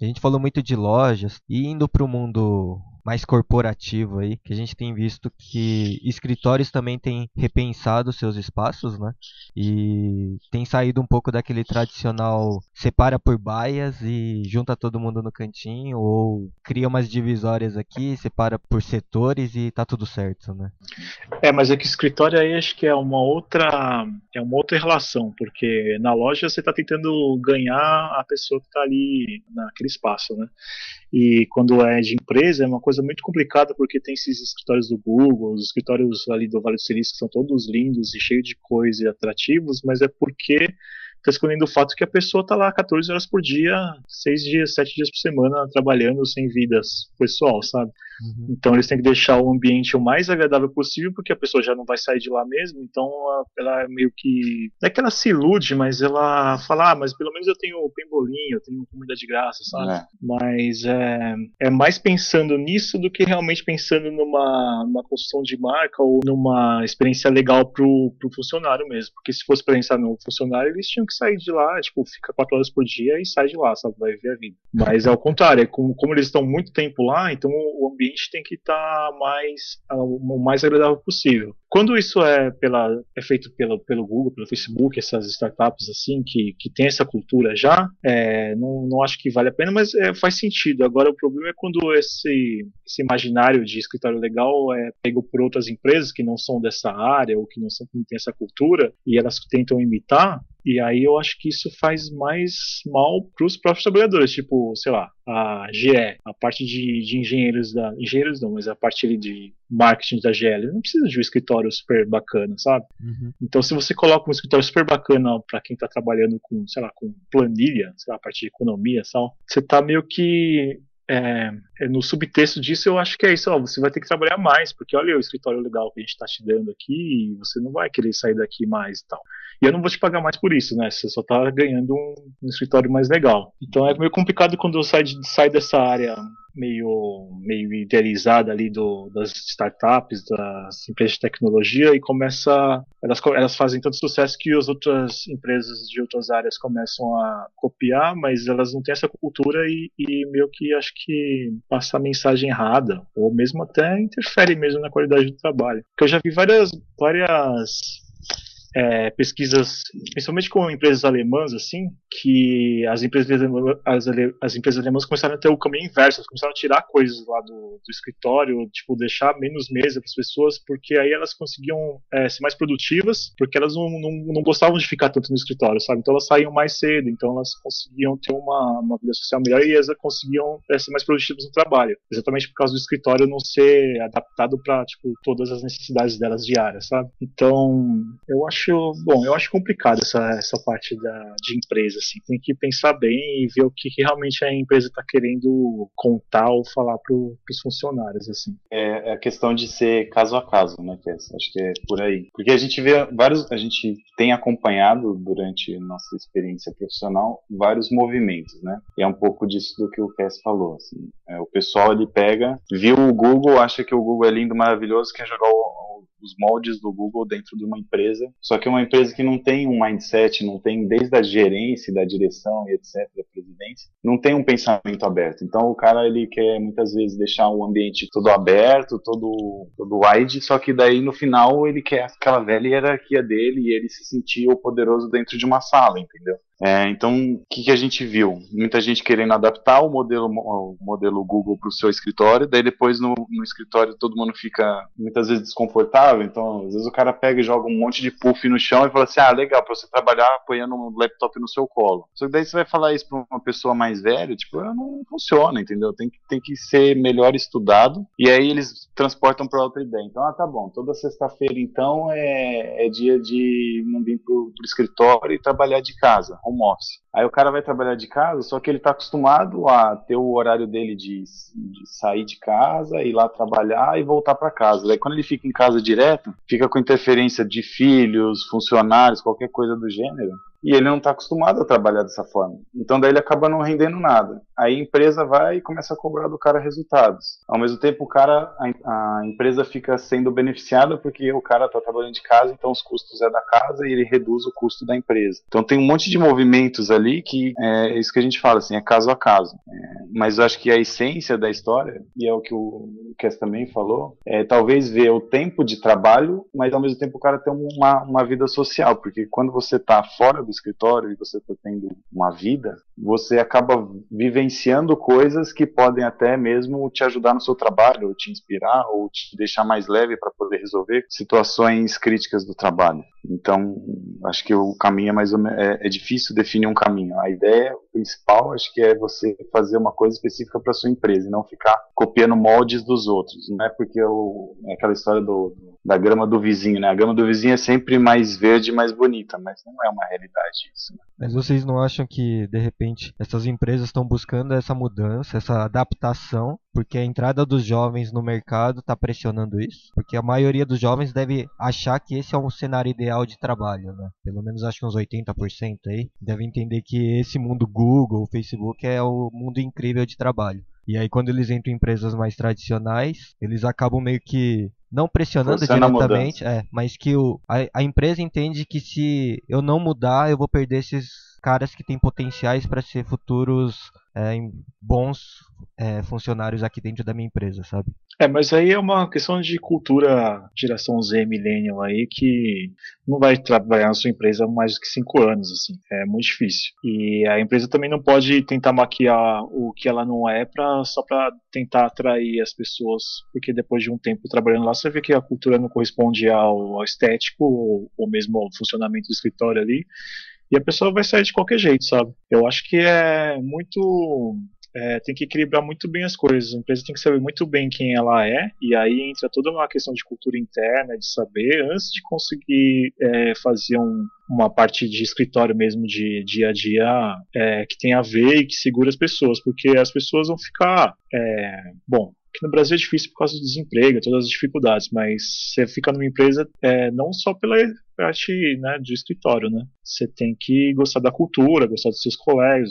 A gente falou muito de lojas e indo para o mundo mais corporativo aí, que a gente tem visto que escritórios também têm repensado seus espaços, né? E tem saído um pouco daquele tradicional separa por baias e junta todo mundo no cantinho, ou cria umas divisórias aqui, separa por setores e tá tudo certo, né? É, mas é que escritório aí acho que é uma outra é uma outra relação, porque na loja você está tentando ganhar a pessoa que está ali naquele espaço, né? E quando é de empresa é uma coisa coisa muito complicada porque tem esses escritórios do Google, os escritórios ali do Vale do Silício que são todos lindos e cheios de coisa e atrativos, mas é porque está escolhendo o fato que a pessoa está lá 14 horas por dia, 6 dias, 7 dias por semana, trabalhando sem vidas pessoal, sabe? Uhum. Então eles têm que deixar o ambiente o mais agradável possível, porque a pessoa já não vai sair de lá mesmo, então ela, meio que. Não é que ela se ilude, mas ela fala, ah, mas pelo menos eu tenho pembolinho, eu tenho comida de graça, sabe? É. Mas é, é mais pensando nisso do que realmente pensando numa, numa construção de marca ou numa experiência legal pro, pro funcionário mesmo. Porque se fosse pensar no funcionário, eles tinham que sair de lá, tipo, fica quatro horas por dia e sai de lá, sabe? Vai ver a vida. Mas é o contrário, é como, como eles estão muito tempo lá, então o ambiente tem que estar tá mais o mais agradável possível. Quando isso é, pela, é feito pelo, pelo Google, pelo Facebook, essas startups assim, que, que tem essa cultura já, é, não, não acho que vale a pena, mas é, faz sentido. Agora o problema é quando esse, esse imaginário de escritório legal é pego por outras empresas que não são dessa área ou que não, são, não têm essa cultura e elas tentam imitar, e aí eu acho que isso faz mais mal para os próprios trabalhadores, tipo, sei lá, a GE, a parte de, de engenheiros da. Engenheiros não, mas a parte ali de marketing da GL. Não precisa de um escritório super bacana, sabe? Uhum. Então, se você coloca um escritório super bacana para quem está trabalhando com, sei lá, com planilha, sei lá, a parte de economia e tal, você está meio que é, é, no subtexto disso eu acho que é isso, ó, você vai ter que trabalhar mais, porque olha o escritório legal que a gente está te dando aqui e você não vai querer sair daqui mais e tal. E eu não vou te pagar mais por isso, né? Você só está ganhando um, um, escritório mais legal. Então é meio complicado quando eu saio, saio dessa área meio, meio idealizada ali do, das startups, das empresas de tecnologia e começa elas, elas fazem tanto sucesso que as outras empresas de outras áreas começam a copiar, mas elas não têm essa cultura e, e meio que acho que passa a mensagem errada ou mesmo até interfere mesmo na qualidade do trabalho. Porque eu já vi várias várias é, pesquisas, principalmente com empresas alemãs, assim, que as empresas, as, as, empresas alemãs começaram a ter o caminho inverso, elas começaram a tirar coisas lá do, do escritório, tipo, deixar menos mesa para as pessoas, porque aí elas conseguiam é, ser mais produtivas, porque elas não, não, não, gostavam de ficar tanto no escritório, sabe? Então elas saíam mais cedo, então elas conseguiam ter uma, uma vida social melhor e elas conseguiam é, ser mais produtivas no trabalho, exatamente por causa do escritório não ser adaptado para, tipo, todas as necessidades delas diárias, sabe? Então, eu acho acho, bom, eu acho complicado essa, essa parte da, de empresa, assim. Tem que pensar bem e ver o que, que realmente a empresa está querendo contar ou falar para os funcionários, assim. É, é a questão de ser caso a caso, né, Kess? Acho que é por aí. Porque a gente vê vários, a gente tem acompanhado durante nossa experiência profissional vários movimentos, né? E é um pouco disso do que o Kess falou, assim. É, o pessoal ele pega, viu o Google, acha que o Google é lindo, maravilhoso, quer jogar o os moldes do Google dentro de uma empresa. Só que é uma empresa que não tem um mindset, não tem desde a gerência, da direção e etc, da presidência, não tem um pensamento aberto. Então o cara ele quer muitas vezes deixar o ambiente todo aberto, todo todo wide, só que daí no final ele quer aquela velha hierarquia dele e ele se sentir o poderoso dentro de uma sala, entendeu? É, então, o que, que, a gente viu? Muita gente querendo adaptar o modelo, o modelo Google para o seu escritório, daí depois no, no, escritório todo mundo fica muitas vezes desconfortável, então às vezes o cara pega e joga um monte de puff no chão e fala assim, ah, legal, para você trabalhar apoiando um laptop no seu colo. Só que daí você vai falar isso para uma pessoa mais velha, tipo, ah, não funciona, entendeu? Tem que, tem que ser melhor estudado, e aí eles transportam para outra ideia. Então, ah, tá bom, toda sexta-feira então é, é dia de não vir para o escritório e trabalhar de casa, home office. Aí o cara vai trabalhar de casa, só que ele está acostumado a ter o horário dele de, de sair de casa, ir lá trabalhar e voltar para casa. Daí quando ele fica em casa direto, fica com interferência de filhos, funcionários, qualquer coisa do gênero e ele não está acostumado a trabalhar dessa forma. Então daí ele acaba não rendendo nada. Aí a empresa vai e começa a cobrar do cara resultados. Ao mesmo tempo o cara, a, a empresa fica sendo beneficiada porque o cara está trabalhando de casa, então os custos é da casa e ele reduz o custo da empresa. Então tem um monte de movimentos ali que é isso que a gente fala assim, é caso a caso. É, mas eu acho que a essência da história e é o que o Kess também falou, é talvez ver o tempo de trabalho, mas ao mesmo tempo o cara ter uma, uma vida social, porque quando você está fora do escritório e você está tendo uma vida, você acaba vivenciando coisas que podem até mesmo te ajudar no seu trabalho, ou te inspirar, ou te deixar mais leve para poder resolver situações críticas do trabalho. Então, acho que o caminho é mais ou menos, é, é difícil definir um caminho. A ideia principal, acho que é você fazer uma coisa específica para sua empresa e não ficar copiando moldes dos outros. Não é porque o, é aquela história do, da grama do vizinho, né? A grama do vizinho é sempre mais verde e mais bonita, mas não é uma realidade isso. Né? Mas vocês não acham que, de repente, essas empresas estão buscando essa mudança, essa adaptação, porque a entrada dos jovens no mercado está pressionando isso? Porque a maioria dos jovens deve achar que esse é um cenário ideal de trabalho, né? Pelo menos acho que uns 80% aí devem entender que esse mundo Google, Facebook é o mundo incrível de trabalho. E aí quando eles entram em empresas mais tradicionais, eles acabam meio que não pressionando Forçando diretamente, é, mas que o, a, a empresa entende que se eu não mudar, eu vou perder esses caras que têm potenciais para ser futuros é, bons é, funcionários aqui dentro da minha empresa, sabe? É, mas aí é uma questão de cultura geração Z, millennial aí, que não vai trabalhar na sua empresa mais do que cinco anos, assim, é muito difícil. E a empresa também não pode tentar maquiar o que ela não é pra, só para tentar atrair as pessoas, porque depois de um tempo trabalhando lá, você vê que a cultura não corresponde ao, ao estético ou, ou mesmo ao funcionamento do escritório ali, e a pessoa vai sair de qualquer jeito, sabe? Eu acho que é muito é, tem que equilibrar muito bem as coisas. A empresa tem que saber muito bem quem ela é, e aí entra toda uma questão de cultura interna, de saber, antes de conseguir é, fazer um, uma parte de escritório mesmo, de dia a dia, é, que tem a ver e que segura as pessoas, porque as pessoas vão ficar. É, bom, que no Brasil é difícil por causa do desemprego, todas as dificuldades, mas você fica numa empresa é, não só pela parte né, de escritório, né? Você tem que gostar da cultura, gostar dos seus colegas,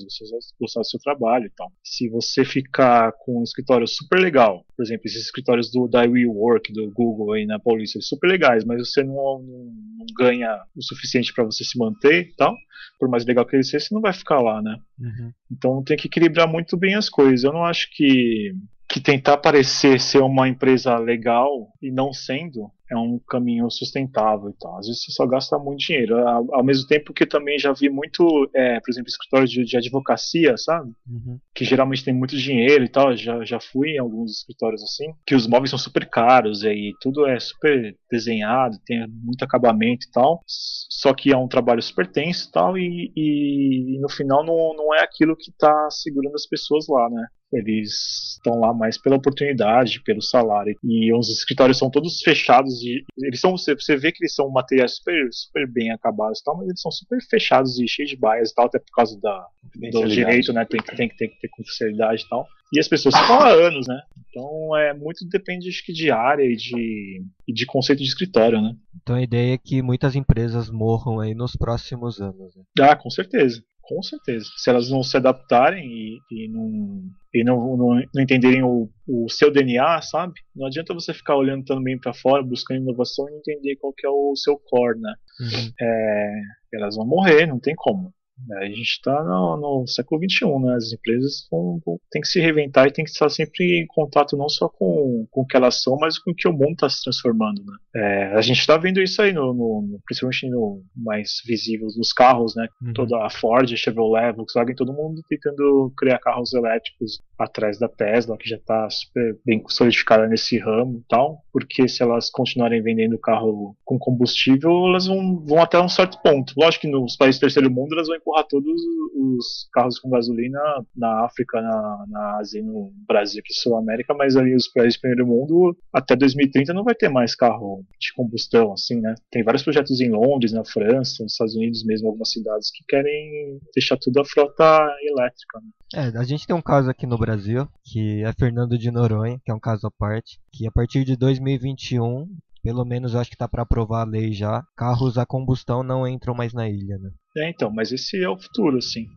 gostar do seu trabalho e tal. Se você ficar com um escritório super legal, por exemplo, esses escritórios do da WeWork, do Google aí na Paulista, super legais, mas você não, não, não ganha o suficiente para você se manter e tal, por mais legal que ele seja, você não vai ficar lá, né? Uhum. Então tem que equilibrar muito bem as coisas. Eu não acho que que tentar parecer ser uma empresa legal e não sendo é um caminho sustentável e tal. Às vezes você só gasta muito dinheiro. Ao, mesmo tempo que também já vi muito, é, por exemplo, escritórios de, de advocacia, sabe? Uhum. Que geralmente tem muito dinheiro e tal. Já, já fui em alguns escritórios assim, que os móveis são super caros e tudo é super desenhado, tem muito acabamento e tal. Só que é um trabalho super tenso e tal, e, e no final não, não é aquilo que está segurando as pessoas lá, né? Eles estão lá mais pela oportunidade, pelo salário. E os escritórios são todos fechados. E eles são, você vê que eles são materiais super, super bem acabados e tal, mas eles são super fechados e cheios de baias e tal, até por causa da, do direito, né? Tem, tem, tem que ter confidencialidade e tal. E as pessoas ficam há anos, né? Então é muito depende acho que de área e de, e de conceito de escritório, né? Então a ideia é que muitas empresas morram aí nos próximos anos. Né? Ah, com certeza. Com certeza. Se elas não se adaptarem e, e não, e não, não, não entenderem o, o, seu DNA, sabe? Não adianta você ficar olhando também para fora, buscando inovação e entender qual que é o seu core, né? Uhum. É, elas vão morrer, não tem como. A gente está no, no, século XXI, né? As empresas vão, vão, têm que se reinventar e tem que estar sempre em contato não só com, com o que elas são, mas com o que o mundo está se transformando, né? É, a gente está vendo isso aí, no, no, principalmente no mais visível nos carros, né? Uhum. Toda a Ford, a Chevrolet, Volkswagen, todo mundo tentando criar carros elétricos atrás da Tesla, que já está super bem solidificada nesse ramo e tal, porque se elas continuarem vendendo carro com combustível, elas vão, vão até um certo ponto. Lógico que nos países do terceiro mundo elas vão empurrar todos os carros com gasolina na África, na, na Ásia, no Brasil, aqui Sul América, mas ali os países do primeiro mundo, até 2030 não vai ter mais carro de combustão, assim, né? Tem vários projetos em Londres, na França, nos Estados Unidos mesmo, algumas cidades que querem deixar tudo a frota elétrica, né? É, a gente tem um caso aqui no Brasil, que é Fernando de Noronha, que é um caso à parte, que a partir de 2021 pelo menos acho que tá para aprovar a lei já. Carros a combustão não entram mais na ilha, né? É, então, mas esse é o futuro, assim.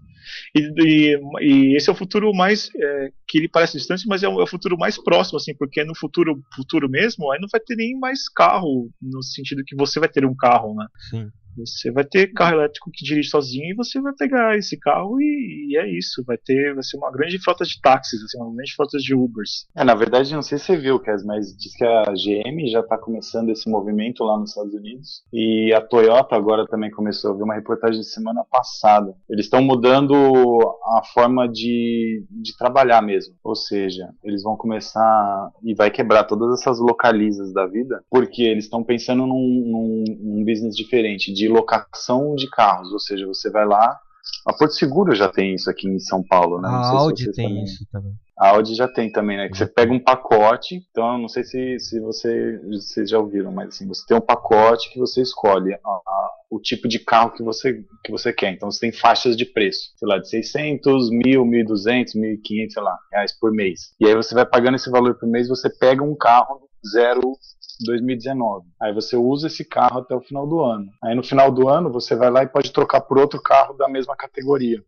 E, e, e esse é o futuro mais é, que ele parece distante, mas é o, é o, futuro mais próximo, assim, porque no futuro, futuro mesmo, aí não vai ter nem mais carro, no sentido que você vai ter um carro, né? Sim. Você vai ter carro elétrico que dirige sozinho e você vai pegar esse carro e, e é isso. Vai ter, vai ser uma grande frota de táxis, assim, uma grande frota de Ubers. É, na verdade, não sei se você viu, Kes, mas diz que a GM já está começando esse movimento lá nos Estados Unidos e a Toyota agora também começou. Eu vi uma reportagem semana passada. Eles estão mudando a forma de, de trabalhar mesmo. Ou seja, eles vão começar e vai quebrar todas essas localizas da vida, porque eles estão pensando num, num, num business diferente de locação de carros. Ou seja, você vai lá a Porto Seguro já tem isso aqui em São Paulo, né? A Audi tem também. isso também. A Audi já tem também, né? Que você pega um pacote, então não sei se, se você, vocês já ouviram, mas assim, você tem um pacote que você escolhe a, a, o tipo de carro que você, que você quer. Então você tem faixas de preço, sei lá, de 600, 1.000, 1.200, 1.500, sei lá, reais por mês. E aí você vai pagando esse valor por mês, você pega um carro zero 2019. Aí você usa esse carro até o final do ano. Aí no final do ano você vai lá e pode trocar por outro carro da mesma categoria.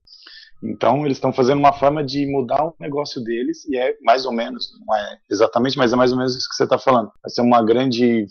Então eles estão fazendo uma forma de mudar o negócio deles e é mais ou menos, não é exatamente, mas é mais ou menos isso que você está falando. Vai ser uma grande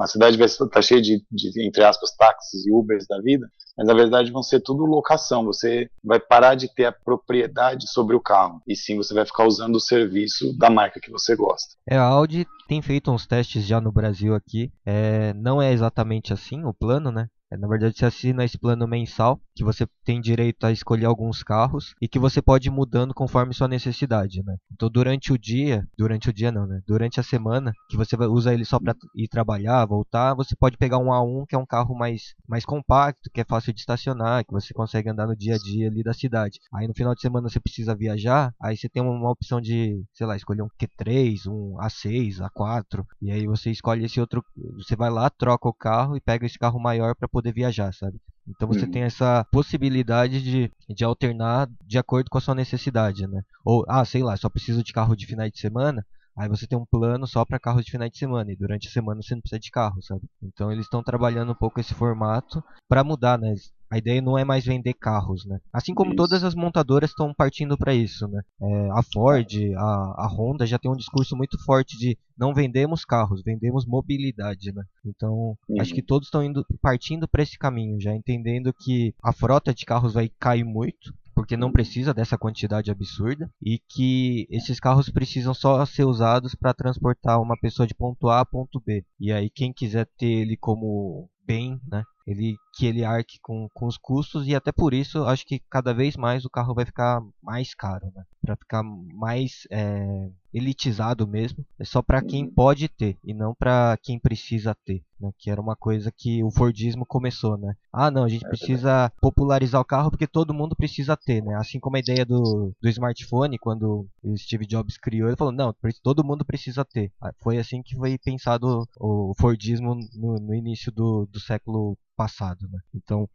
a cidade vai estar tá cheia de, de, entre aspas, táxis e Ubers da vida, mas na verdade vão ser tudo locação. Você vai parar de ter a propriedade sobre o carro, e sim você vai ficar usando o serviço da marca que você gosta. É, a Audi tem feito uns testes já no Brasil aqui. É, não é exatamente assim o plano, né? É, na verdade, você assina esse plano mensal, que você tem direito a escolher alguns carros e que você pode ir mudando conforme sua necessidade, né? Então, durante o dia, durante o dia não, né? Durante a semana, que você usa ele só para ir trabalhar, voltar, você pode pegar um A1, que é um carro mais, mais compacto, que é fácil de estacionar, que você consegue andar no dia a dia ali da cidade. Aí no final de semana você precisa viajar, aí você tem uma opção de, sei lá, escolher um Q3, um A6, A4, e aí você escolhe esse outro, você vai lá, troca o carro e pega esse carro maior para poder viajar, sabe? Então você uhum. tem essa possibilidade de, de alternar de acordo com a sua necessidade, né? Ou, ah, sei lá, só preciso de carro de finais de semana, Aí você tem um plano só para carros de finais de semana e durante a semana você não precisa de carro, sabe? Então eles estão trabalhando um pouco esse formato para mudar, né? A ideia não é mais vender carros, né? Assim como isso. todas as montadoras estão partindo para isso, né? É, a Ford, a, a Honda já tem um discurso muito forte de não vendemos carros, vendemos mobilidade, né? Então uhum. acho que todos estão indo partindo para esse caminho, já entendendo que a frota de carros vai cair muito porque não precisa dessa quantidade absurda e que esses carros precisam só ser usados para transportar uma pessoa de ponto A a ponto B. E aí quem quiser ter ele como bem, né, ele que ele arque com, com os custos e até por isso acho que cada vez mais o carro vai ficar mais caro, né? Para ficar mais é, elitizado mesmo, é só para quem uhum. pode ter e não para quem precisa ter, né? Que era uma coisa que o Fordismo começou, né? Ah, não, a gente é precisa popularizar o carro porque todo mundo precisa ter, né? Assim como a ideia do, do smartphone quando o Steve Jobs criou, ele falou não, todo mundo precisa ter. Ah, foi assim que foi pensado o Fordismo no, no início do, do século passado, né? Então,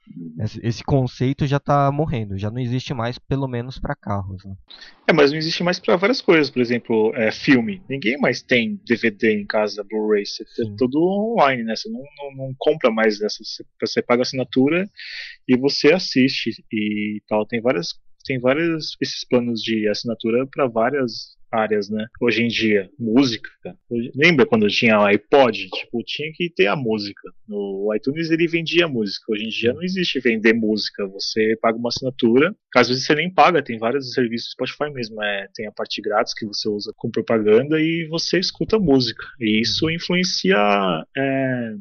esse conceito já está morrendo, já não existe mais, pelo menos para carros. Né? É, mas não existe mais para várias coisas, por exemplo, é, filme. Ninguém mais tem DVD em casa, Blu-ray, é tudo online, né? Você não, não, não compra mais essa, você paga assinatura e você assiste e tal. Tem várias tem vários esses planos de assinatura para várias áreas, né? Hoje em dia, música. Lembra quando tinha o iPod? Tipo, tinha que ter a música. No iTunes ele vendia música. Hoje em dia não existe vender música. Você paga uma assinatura. Às vezes você nem paga, tem vários serviços Spotify mesmo. É, tem a parte grátis que você usa com propaganda e você escuta música. E isso influencia. É,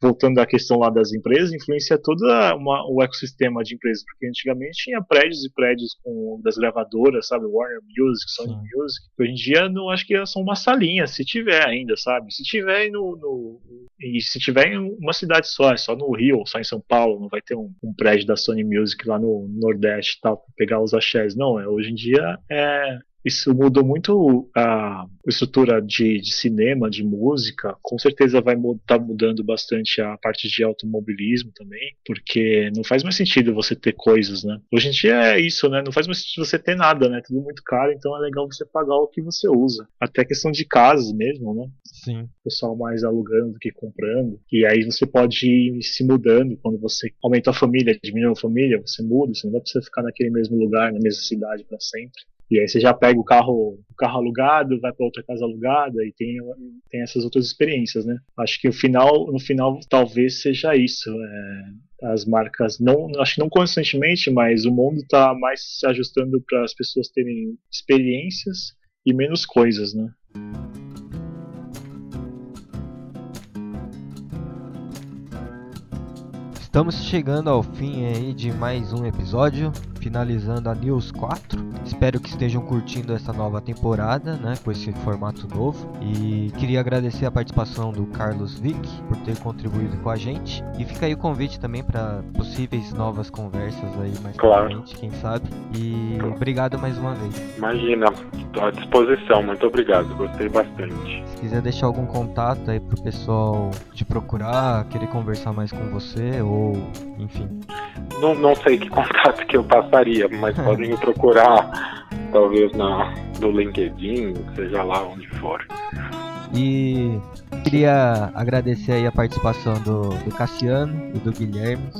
voltando à questão lá das empresas, influencia todo o ecossistema de empresas, porque antigamente tinha prédios e prédios com, das gravadoras, sabe, Warner Music, Sony Sim. Music, hoje em dia não acho que são uma salinha, se tiver ainda, sabe, se tiver no, no, e se tiver em uma cidade só, é só no Rio, só em São Paulo, não vai ter um, um prédio da Sony Music lá no Nordeste tal, pra pegar os axés, não, é, hoje em dia é isso mudou muito a estrutura de, de cinema, de música. Com certeza vai estar tá mudando bastante a parte de automobilismo também, porque não faz mais sentido você ter coisas, né? Hoje em dia é isso, né? Não faz mais sentido você ter nada, né? Tudo muito caro, então é legal você pagar o que você usa. Até questão de casas mesmo, né? Sim. O pessoal mais alugando do que comprando. E aí você pode ir se mudando quando você aumenta a família, diminui a família, você muda, você não vai precisar ficar naquele mesmo lugar, na mesma cidade para sempre. E aí você já pega o carro, o carro alugado, vai para outra casa alugada e tem, tem essas outras experiências, né? Acho que o final, no final talvez seja isso. É, as marcas não, acho que não constantemente, mas o mundo está mais se ajustando para as pessoas terem experiências e menos coisas, né? Estamos chegando ao fim aí de mais um episódio finalizando a News 4. Espero que estejam curtindo essa nova temporada, né, com esse formato novo. E queria agradecer a participação do Carlos Vick por ter contribuído com a gente. E fica aí o convite também para possíveis novas conversas aí mais claro. frente, quem sabe. E obrigado mais uma vez. Imagina, estou à disposição. Muito obrigado, gostei bastante. Se quiser deixar algum contato aí pro pessoal te procurar, querer conversar mais com você ou enfim. Não, não sei que [LAUGHS] contato que eu passar gostaria, mas [LAUGHS] podem me procurar talvez na, no LinkedIn, seja lá onde for. E queria agradecer aí a participação do, do Cassiano e do Guilherme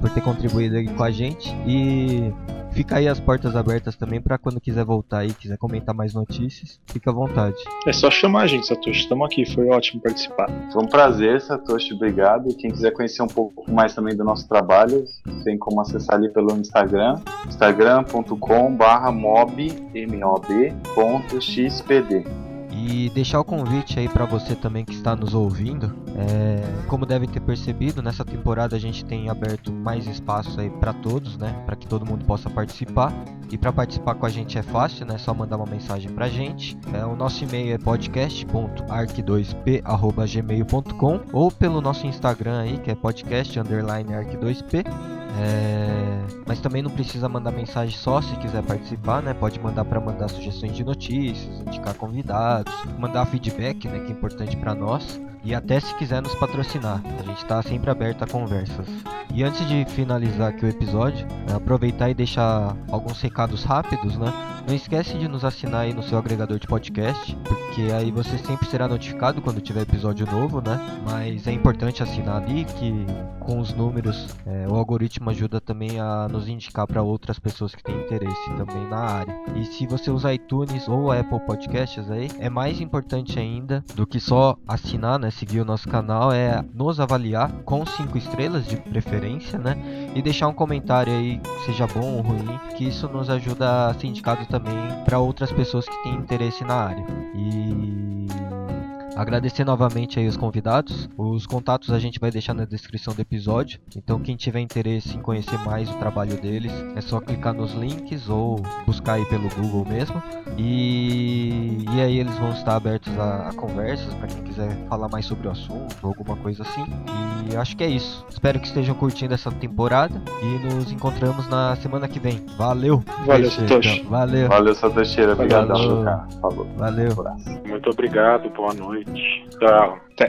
por ter contribuído aqui com a gente. E Fica aí as portas abertas também para quando quiser voltar aí, quiser comentar mais notícias, fica à vontade. É só chamar a gente, Satoshi. Estamos aqui, foi ótimo participar. Foi um prazer, Satoshi, obrigado. E quem quiser conhecer um pouco mais também do nosso trabalho, tem como acessar ali pelo Instagram, instagram.com/mob.xpd e deixar o convite aí para você também que está nos ouvindo. É, como devem ter percebido, nessa temporada a gente tem aberto mais espaço aí para todos, né? Para que todo mundo possa participar. E para participar com a gente é fácil, né? É só mandar uma mensagem pra gente. É, o nosso e-mail é podcast.arc2p@gmail.com ou pelo nosso Instagram aí, que é podcast_arc2p. É... Mas também não precisa mandar mensagem só se quiser participar, né? Pode mandar para mandar sugestões de notícias, indicar convidados, mandar feedback, né? Que é importante para nós. E até se quiser nos patrocinar, a gente está sempre aberto a conversas. E antes de finalizar aqui o episódio, é aproveitar e deixar alguns recados rápidos, né? Não esquece de nos assinar aí no seu agregador de podcast, porque aí você sempre será notificado quando tiver episódio novo, né? Mas é importante assinar ali que com os números é, o algoritmo ajuda também a nos indicar para outras pessoas que têm interesse também na área. E se você usar iTunes ou Apple Podcasts aí, é mais importante ainda do que só assinar, né? Seguir o nosso canal, é nos avaliar com 5 estrelas de preferência, né? E deixar um comentário aí, seja bom ou ruim, que isso nos ajuda a ser indicado também para outras pessoas que têm interesse na área. E Agradecer novamente aí os convidados. Os contatos a gente vai deixar na descrição do episódio. Então quem tiver interesse em conhecer mais o trabalho deles, é só clicar nos links ou buscar aí pelo Google mesmo. E, e aí eles vão estar abertos a, a conversas para quem quiser falar mais sobre o assunto ou alguma coisa assim. E acho que é isso. Espero que estejam curtindo essa temporada e nos encontramos na semana que vem. Valeu! Valeu, Satoshi. Valeu. Valeu, Satoshi. Obrigado. Valeu. Falou. Valeu. Muito obrigado, boa noite. 对啊。对。